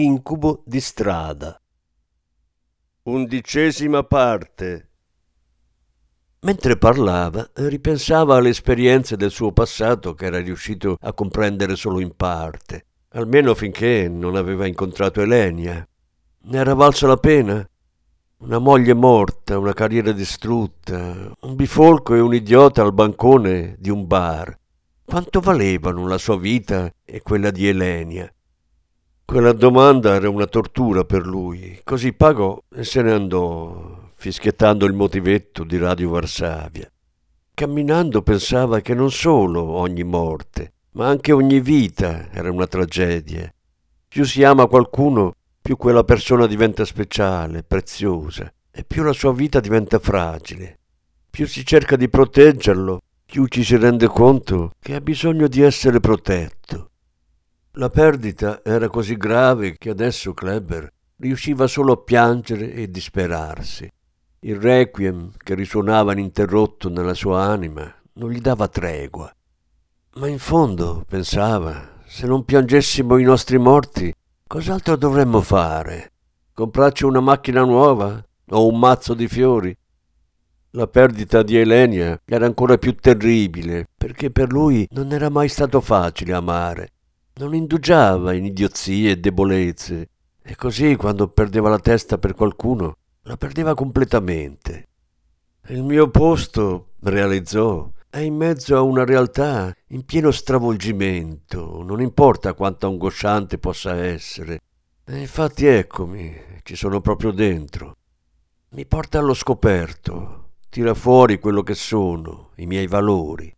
Incubo di strada. Undicesima parte. Mentre parlava, ripensava alle esperienze del suo passato che era riuscito a comprendere solo in parte, almeno finché non aveva incontrato Elenia. Ne era valsa la pena? Una moglie morta, una carriera distrutta, un bifolco e un idiota al bancone di un bar. Quanto valevano la sua vita e quella di Elenia? Quella domanda era una tortura per lui, così pagò e se ne andò, fischiettando il motivetto di Radio Varsavia. Camminando pensava che non solo ogni morte, ma anche ogni vita era una tragedia. Più si ama qualcuno, più quella persona diventa speciale, preziosa, e più la sua vita diventa fragile. Più si cerca di proteggerlo, più ci si rende conto che ha bisogno di essere protetto. La perdita era così grave che adesso Kleber riusciva solo a piangere e disperarsi. Il requiem che risuonava ininterrotto nella sua anima non gli dava tregua. Ma in fondo, pensava, se non piangessimo i nostri morti, cos'altro dovremmo fare? Comprarci una macchina nuova o un mazzo di fiori? La perdita di Elenia era ancora più terribile perché per lui non era mai stato facile amare non indugiava in idiozie e debolezze, e così quando perdeva la testa per qualcuno, la perdeva completamente. Il mio posto, realizzò, è in mezzo a una realtà in pieno stravolgimento, non importa quanto angosciante possa essere. E infatti eccomi, ci sono proprio dentro. Mi porta allo scoperto, tira fuori quello che sono, i miei valori.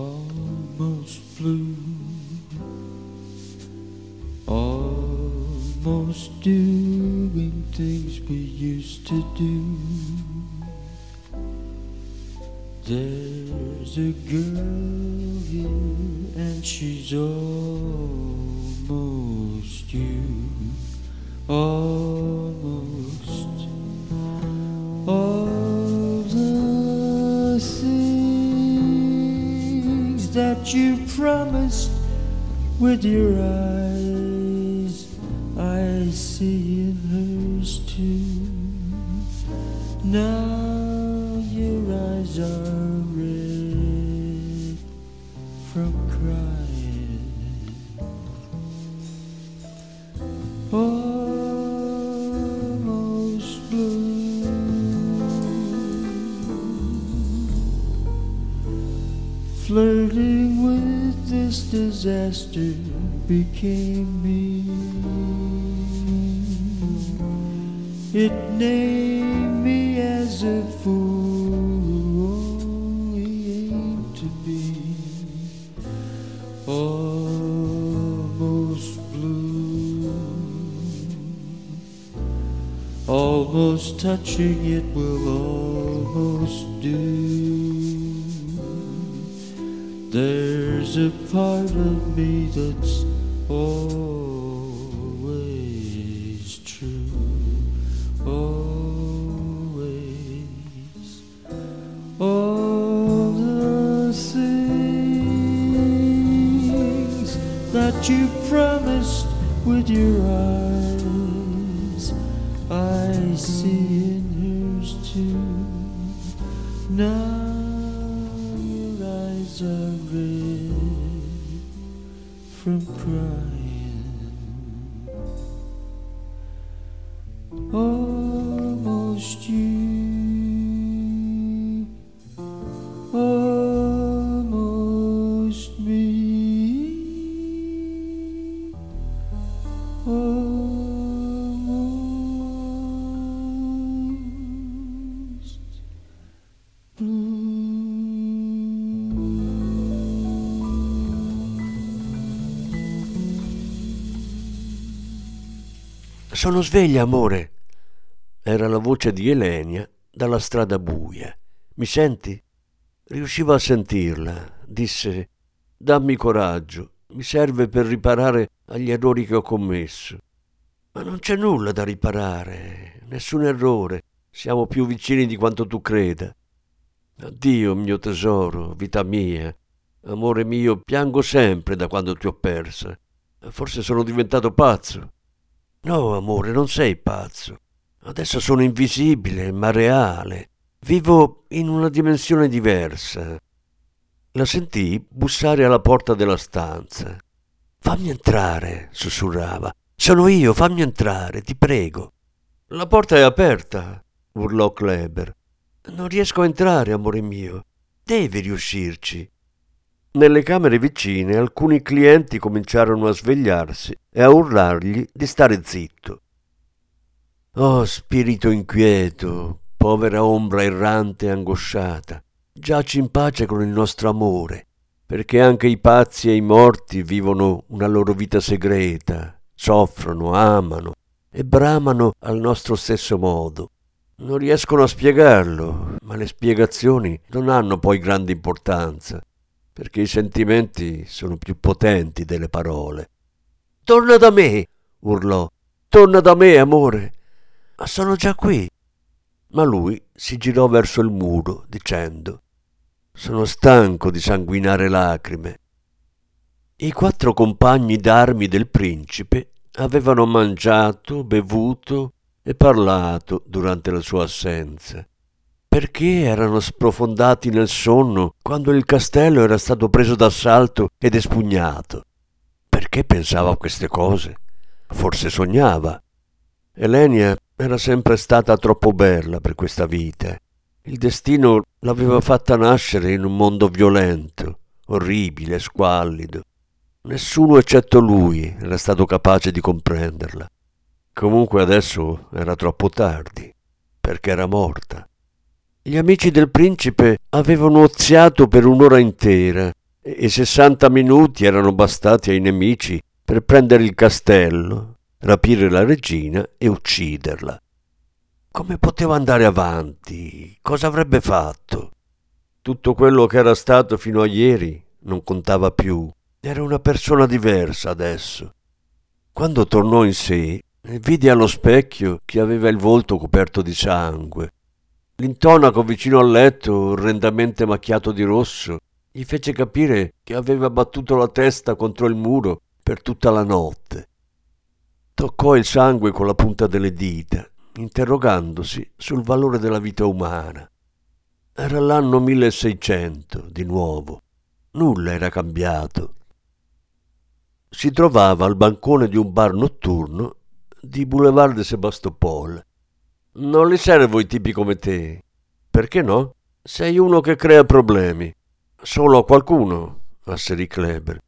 Almost blue, almost doing things we used to do. There's a girl Flirting with this disaster became me. It named me as a fool only aimed to be almost blue. Almost touching it will almost do. Part of me that's always true. Always. All the things that you promised with your eyes, I see in hers too. Now your eyes are red from pride. Sono sveglia, amore. Era la voce di Elenia dalla strada buia. Mi senti? Riuscivo a sentirla. Disse: Dammi coraggio, mi serve per riparare agli errori che ho commesso. Ma non c'è nulla da riparare, nessun errore. Siamo più vicini di quanto tu creda. Addio, mio tesoro, vita mia. Amore mio, piango sempre da quando ti ho persa. Forse sono diventato pazzo. No, amore, non sei pazzo. Adesso sono invisibile, ma reale. Vivo in una dimensione diversa. La sentii bussare alla porta della stanza. Fammi entrare, sussurrava. Sono io, fammi entrare, ti prego. La porta è aperta, urlò Kleber. Non riesco a entrare, amore mio. Devi riuscirci. Nelle camere vicine alcuni clienti cominciarono a svegliarsi e a urlargli di stare zitto. Oh, spirito inquieto, povera ombra errante e angosciata, giaci in pace con il nostro amore, perché anche i pazzi e i morti vivono una loro vita segreta, soffrono, amano e bramano al nostro stesso modo. Non riescono a spiegarlo, ma le spiegazioni non hanno poi grande importanza, perché i sentimenti sono più potenti delle parole. Torna da me, urlò. Torna da me, amore. Ma sono già qui. Ma lui si girò verso il muro, dicendo Sono stanco di sanguinare lacrime. I quattro compagni d'armi del principe avevano mangiato, bevuto e parlato durante la sua assenza. Perché erano sprofondati nel sonno quando il castello era stato preso d'assalto ed espugnato? Perché pensava a queste cose? Forse sognava. Elenia era sempre stata troppo bella per questa vita. Il destino l'aveva fatta nascere in un mondo violento, orribile, squallido. Nessuno eccetto lui era stato capace di comprenderla. Comunque adesso era troppo tardi, perché era morta. Gli amici del principe avevano oziato per un'ora intera e 60 minuti erano bastati ai nemici per prendere il castello, rapire la regina e ucciderla. Come poteva andare avanti? Cosa avrebbe fatto? Tutto quello che era stato fino a ieri non contava più. Era una persona diversa adesso. Quando tornò in sé, vide allo specchio che aveva il volto coperto di sangue. L'intonaco vicino al letto, orrendamente macchiato di rosso, gli fece capire che aveva battuto la testa contro il muro per tutta la notte. Toccò il sangue con la punta delle dita, interrogandosi sul valore della vita umana. Era l'anno 1600, di nuovo. Nulla era cambiato. Si trovava al bancone di un bar notturno di Boulevard de Sebastopol. Non li servo i tipi come te. Perché no? Sei uno che crea problemi. Solo a qualcuno, asserì Kleber.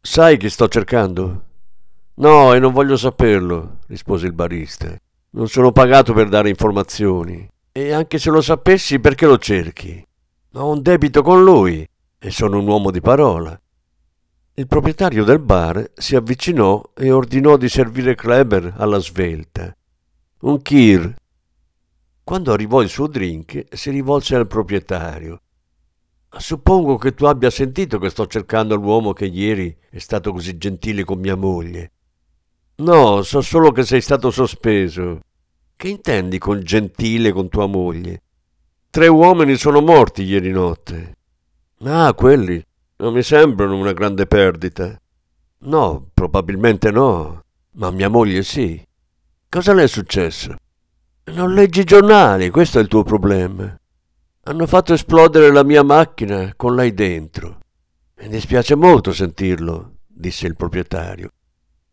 Sai chi sto cercando? No, e non voglio saperlo, rispose il barista. Non sono pagato per dare informazioni. E anche se lo sapessi, perché lo cerchi? Ho un debito con lui e sono un uomo di parola. Il proprietario del bar si avvicinò e ordinò di servire Kleber alla svelta. Un kir. Quando arrivò il suo drink, si rivolse al proprietario. Suppongo che tu abbia sentito che sto cercando l'uomo che ieri è stato così gentile con mia moglie. No, so solo che sei stato sospeso. Che intendi con gentile con tua moglie? Tre uomini sono morti ieri notte. Ah, quelli non mi sembrano una grande perdita. No, probabilmente no, ma mia moglie sì. Cosa le è successo? Non leggi i giornali, questo è il tuo problema. Hanno fatto esplodere la mia macchina con lei dentro. Mi dispiace molto sentirlo, disse il proprietario.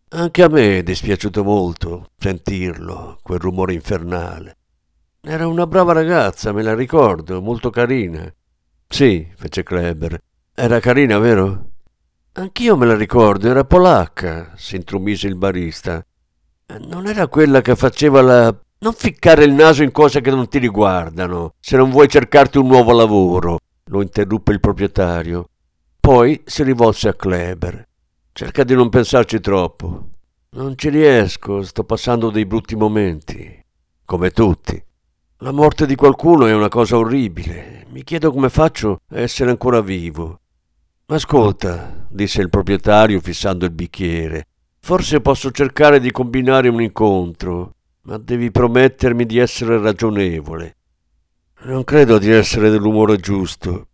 Anche a me è dispiaciuto molto sentirlo, quel rumore infernale. Era una brava ragazza, me la ricordo, molto carina. Sì, fece Kleber. Era carina, vero? Anch'io me la ricordo, era polacca, si intromise il barista. Non era quella che faceva la... Non ficcare il naso in cose che non ti riguardano, se non vuoi cercarti un nuovo lavoro, lo interruppe il proprietario. Poi si rivolse a Kleber. Cerca di non pensarci troppo. Non ci riesco, sto passando dei brutti momenti, come tutti. La morte di qualcuno è una cosa orribile. Mi chiedo come faccio a essere ancora vivo. Ascolta, disse il proprietario fissando il bicchiere. Forse posso cercare di combinare un incontro, ma devi promettermi di essere ragionevole. Non credo di essere dell'umore giusto.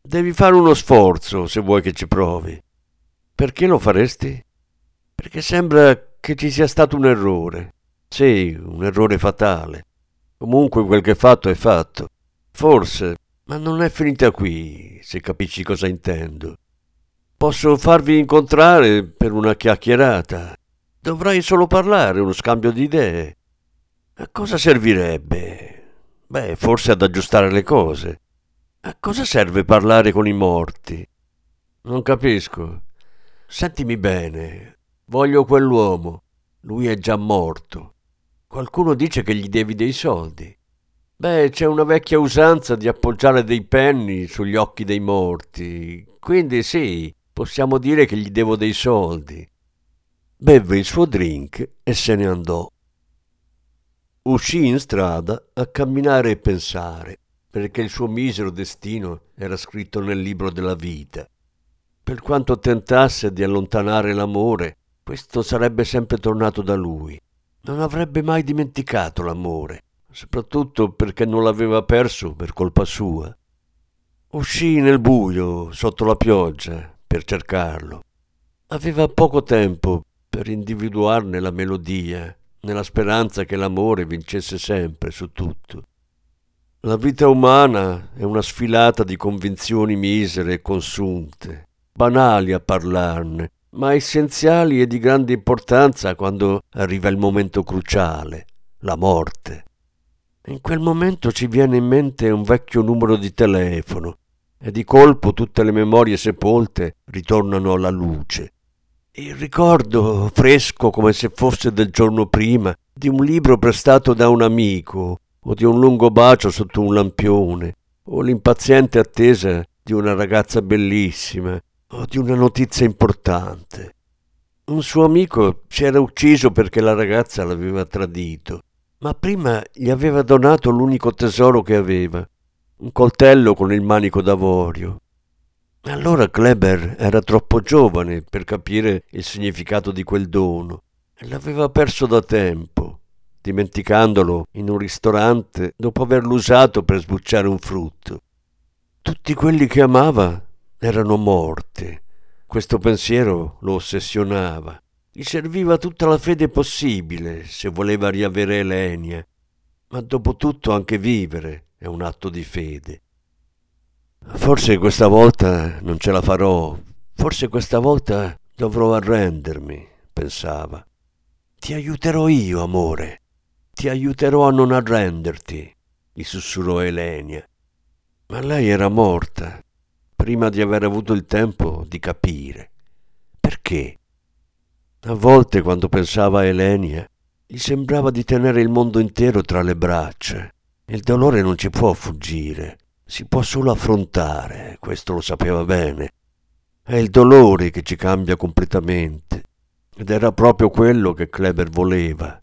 Devi fare uno sforzo se vuoi che ci provi. Perché lo faresti? Perché sembra che ci sia stato un errore. Sì, un errore fatale. Comunque quel che è fatto è fatto. Forse, ma non è finita qui, se capisci cosa intendo. Posso farvi incontrare per una chiacchierata. Dovrai solo parlare, uno scambio di idee. A cosa servirebbe? Beh, forse ad aggiustare le cose. A cosa serve parlare con i morti? Non capisco. Sentimi bene, voglio quell'uomo. Lui è già morto. Qualcuno dice che gli devi dei soldi. Beh, c'è una vecchia usanza di appoggiare dei penni sugli occhi dei morti. Quindi sì, possiamo dire che gli devo dei soldi. Beve il suo drink e se ne andò. Uscì in strada a camminare e pensare, perché il suo misero destino era scritto nel libro della vita. Per quanto tentasse di allontanare l'amore, questo sarebbe sempre tornato da lui. Non avrebbe mai dimenticato l'amore, soprattutto perché non l'aveva perso per colpa sua. Uscì nel buio, sotto la pioggia, per cercarlo. Aveva poco tempo per individuarne la melodia, nella speranza che l'amore vincesse sempre su tutto. La vita umana è una sfilata di convinzioni misere e consunte, banali a parlarne, ma essenziali e di grande importanza quando arriva il momento cruciale, la morte. In quel momento ci viene in mente un vecchio numero di telefono e di colpo tutte le memorie sepolte ritornano alla luce. Il ricordo, fresco come se fosse del giorno prima, di un libro prestato da un amico, o di un lungo bacio sotto un lampione, o l'impaziente attesa di una ragazza bellissima, o di una notizia importante. Un suo amico si era ucciso perché la ragazza l'aveva tradito, ma prima gli aveva donato l'unico tesoro che aveva, un coltello con il manico d'avorio. Allora Kleber era troppo giovane per capire il significato di quel dono e l'aveva perso da tempo, dimenticandolo in un ristorante dopo averlo usato per sbucciare un frutto. Tutti quelli che amava erano morti. Questo pensiero lo ossessionava. Gli serviva tutta la fede possibile se voleva riavere Elenia, ma dopo tutto anche vivere è un atto di fede. Forse questa volta non ce la farò, forse questa volta dovrò arrendermi, pensava. Ti aiuterò io, amore, ti aiuterò a non arrenderti, gli sussurrò Elenia. Ma lei era morta, prima di aver avuto il tempo di capire. Perché? A volte, quando pensava a Elenia, gli sembrava di tenere il mondo intero tra le braccia il dolore non ci può fuggire, si può solo affrontare, questo lo sapeva bene. È il dolore che ci cambia completamente. Ed era proprio quello che Kleber voleva.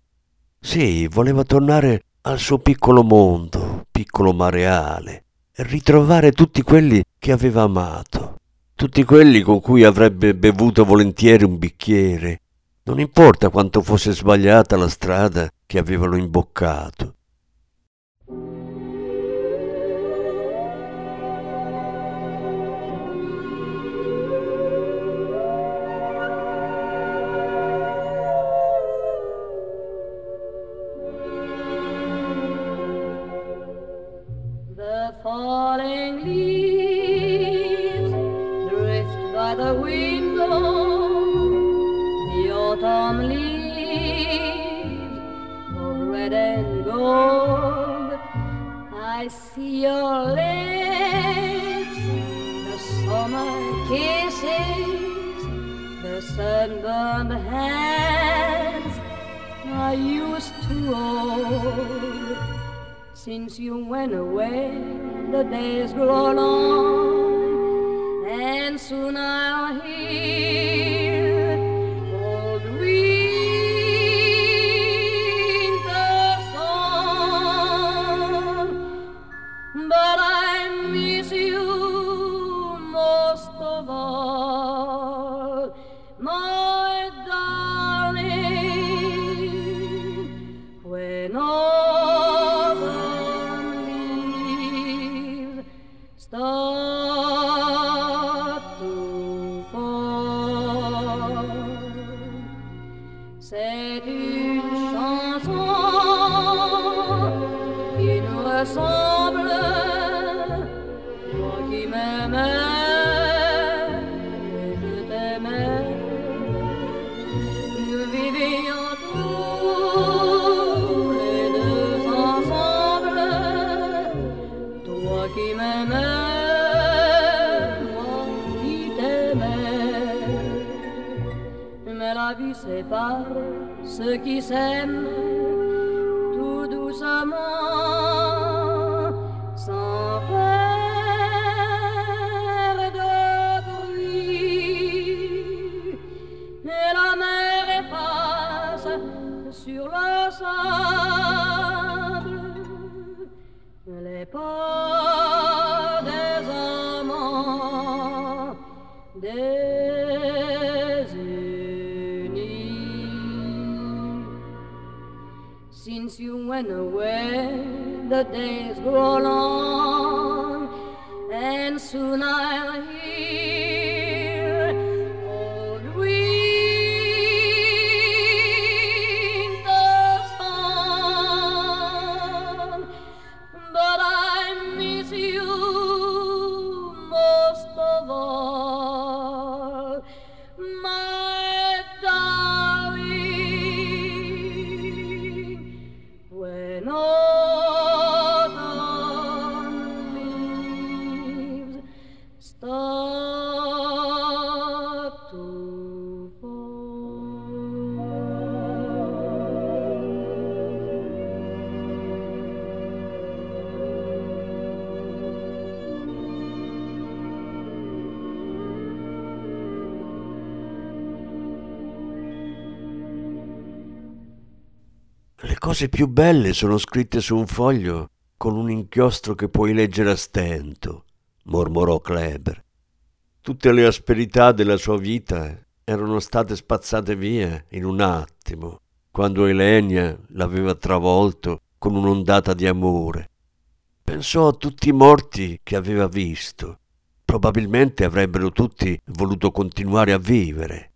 Sì, voleva tornare al suo piccolo mondo, piccolo ma reale, e ritrovare tutti quelli che aveva amato, tutti quelli con cui avrebbe bevuto volentieri un bicchiere. Non importa quanto fosse sbagliata la strada che avevano imboccato. falling leaves drift by the window. The autumn leaves of red and gold. I see your lips, the summer kisses, the sunburned hands I used to hold since you went away the days grow long, and soon I'll hear c'est une chanson qui nous ressemble, ceux qui s'aiment tout doucement, sans faire de bruit. Et la mer efface sur le sable les pas des amants désunis. Went away, the days grow long, and soon I'll cose più belle sono scritte su un foglio con un inchiostro che puoi leggere a stento, mormorò Kleber. Tutte le asperità della sua vita erano state spazzate via in un attimo, quando Elenia l'aveva travolto con un'ondata di amore. Pensò a tutti i morti che aveva visto. Probabilmente avrebbero tutti voluto continuare a vivere.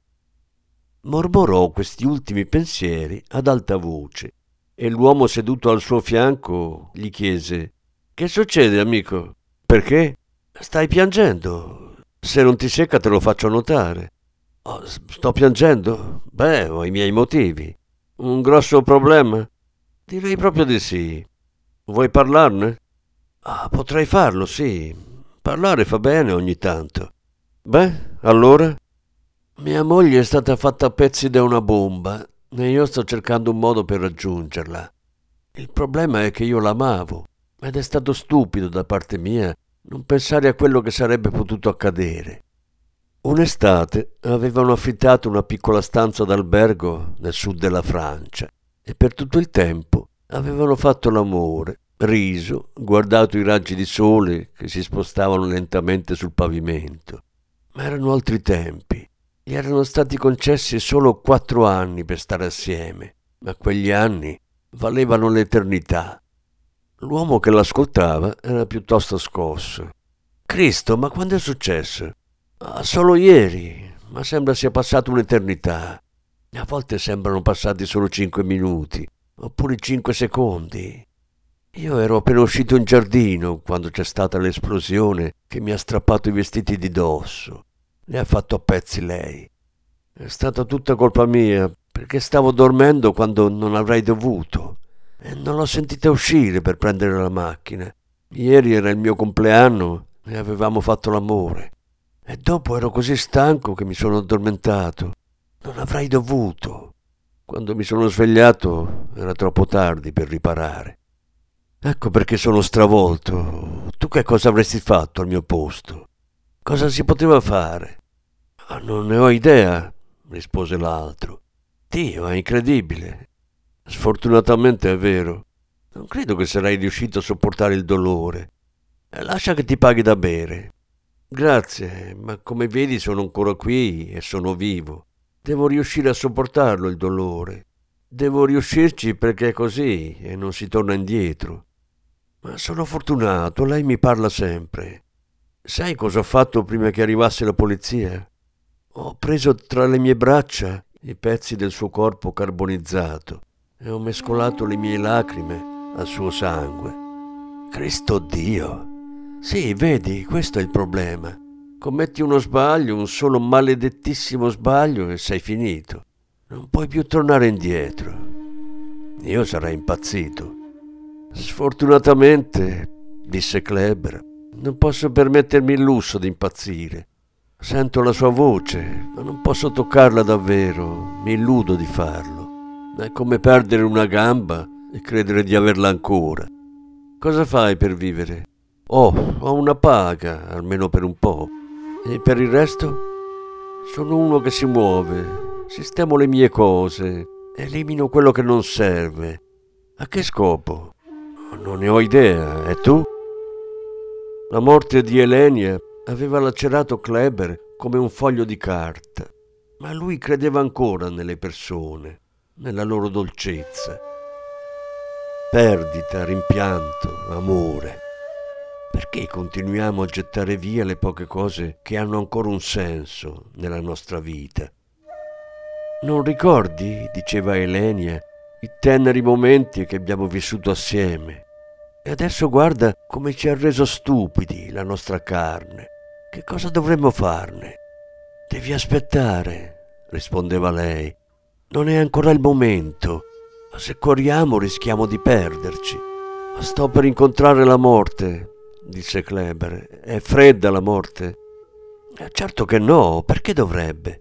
Mormorò questi ultimi pensieri ad alta voce e l'uomo seduto al suo fianco gli chiese Che succede, amico? Perché? Stai piangendo? Se non ti secca te lo faccio notare. Oh, sto piangendo? Beh, ho i miei motivi. Un grosso problema? Direi proprio di sì. Vuoi parlarne? Ah, potrei farlo, sì. Parlare fa bene ogni tanto. Beh, allora? Mia moglie è stata fatta a pezzi da una bomba e io sto cercando un modo per raggiungerla. Il problema è che io l'amavo ed è stato stupido da parte mia non pensare a quello che sarebbe potuto accadere. Un'estate avevano affittato una piccola stanza d'albergo nel sud della Francia e per tutto il tempo avevano fatto l'amore, riso, guardato i raggi di sole che si spostavano lentamente sul pavimento. Ma erano altri tempi. Gli erano stati concessi solo quattro anni per stare assieme, ma quegli anni valevano l'eternità. L'uomo che l'ascoltava era piuttosto scosso. Cristo, ma quando è successo? Ah, solo ieri, ma sembra sia passata un'eternità. A volte sembrano passati solo cinque minuti, oppure cinque secondi. Io ero appena uscito in giardino quando c'è stata l'esplosione che mi ha strappato i vestiti di dosso. Li ha fatto a pezzi lei. È stata tutta colpa mia, perché stavo dormendo quando non avrei dovuto e non l'ho sentita uscire per prendere la macchina. Ieri era il mio compleanno e avevamo fatto l'amore. E dopo ero così stanco che mi sono addormentato. Non avrei dovuto. Quando mi sono svegliato era troppo tardi per riparare. Ecco perché sono stravolto. Tu che cosa avresti fatto al mio posto? Cosa si poteva fare? Ah, non ne ho idea, rispose l'altro. Dio, è incredibile. Sfortunatamente è vero. Non credo che sarai riuscito a sopportare il dolore. Eh, lascia che ti paghi da bere. Grazie, ma come vedi sono ancora qui e sono vivo. Devo riuscire a sopportarlo il dolore. Devo riuscirci perché è così e non si torna indietro. Ma sono fortunato, lei mi parla sempre. Sai cosa ho fatto prima che arrivasse la polizia? Ho preso tra le mie braccia i pezzi del suo corpo carbonizzato e ho mescolato le mie lacrime al suo sangue. Cristo Dio! Sì, vedi, questo è il problema. Commetti uno sbaglio, un solo maledettissimo sbaglio e sei finito. Non puoi più tornare indietro. Io sarei impazzito. Sfortunatamente, disse Kleber, non posso permettermi il lusso di impazzire. Sento la sua voce, ma non posso toccarla davvero, mi illudo di farlo. È come perdere una gamba e credere di averla ancora. Cosa fai per vivere? Oh, ho una paga, almeno per un po'. E per il resto? Sono uno che si muove, sistemo le mie cose, elimino quello che non serve. A che scopo? Non ne ho idea. E tu? La morte di Elenia aveva lacerato Kleber come un foglio di carta, ma lui credeva ancora nelle persone, nella loro dolcezza. Perdita, rimpianto, amore. Perché continuiamo a gettare via le poche cose che hanno ancora un senso nella nostra vita? Non ricordi, diceva Elenia, i teneri momenti che abbiamo vissuto assieme? E adesso guarda come ci ha reso stupidi la nostra carne. Che cosa dovremmo farne? Devi aspettare, rispondeva lei. Non è ancora il momento. Ma se corriamo rischiamo di perderci. Sto per incontrare la morte disse Kleber. È fredda la morte? Eh, certo che no, perché dovrebbe?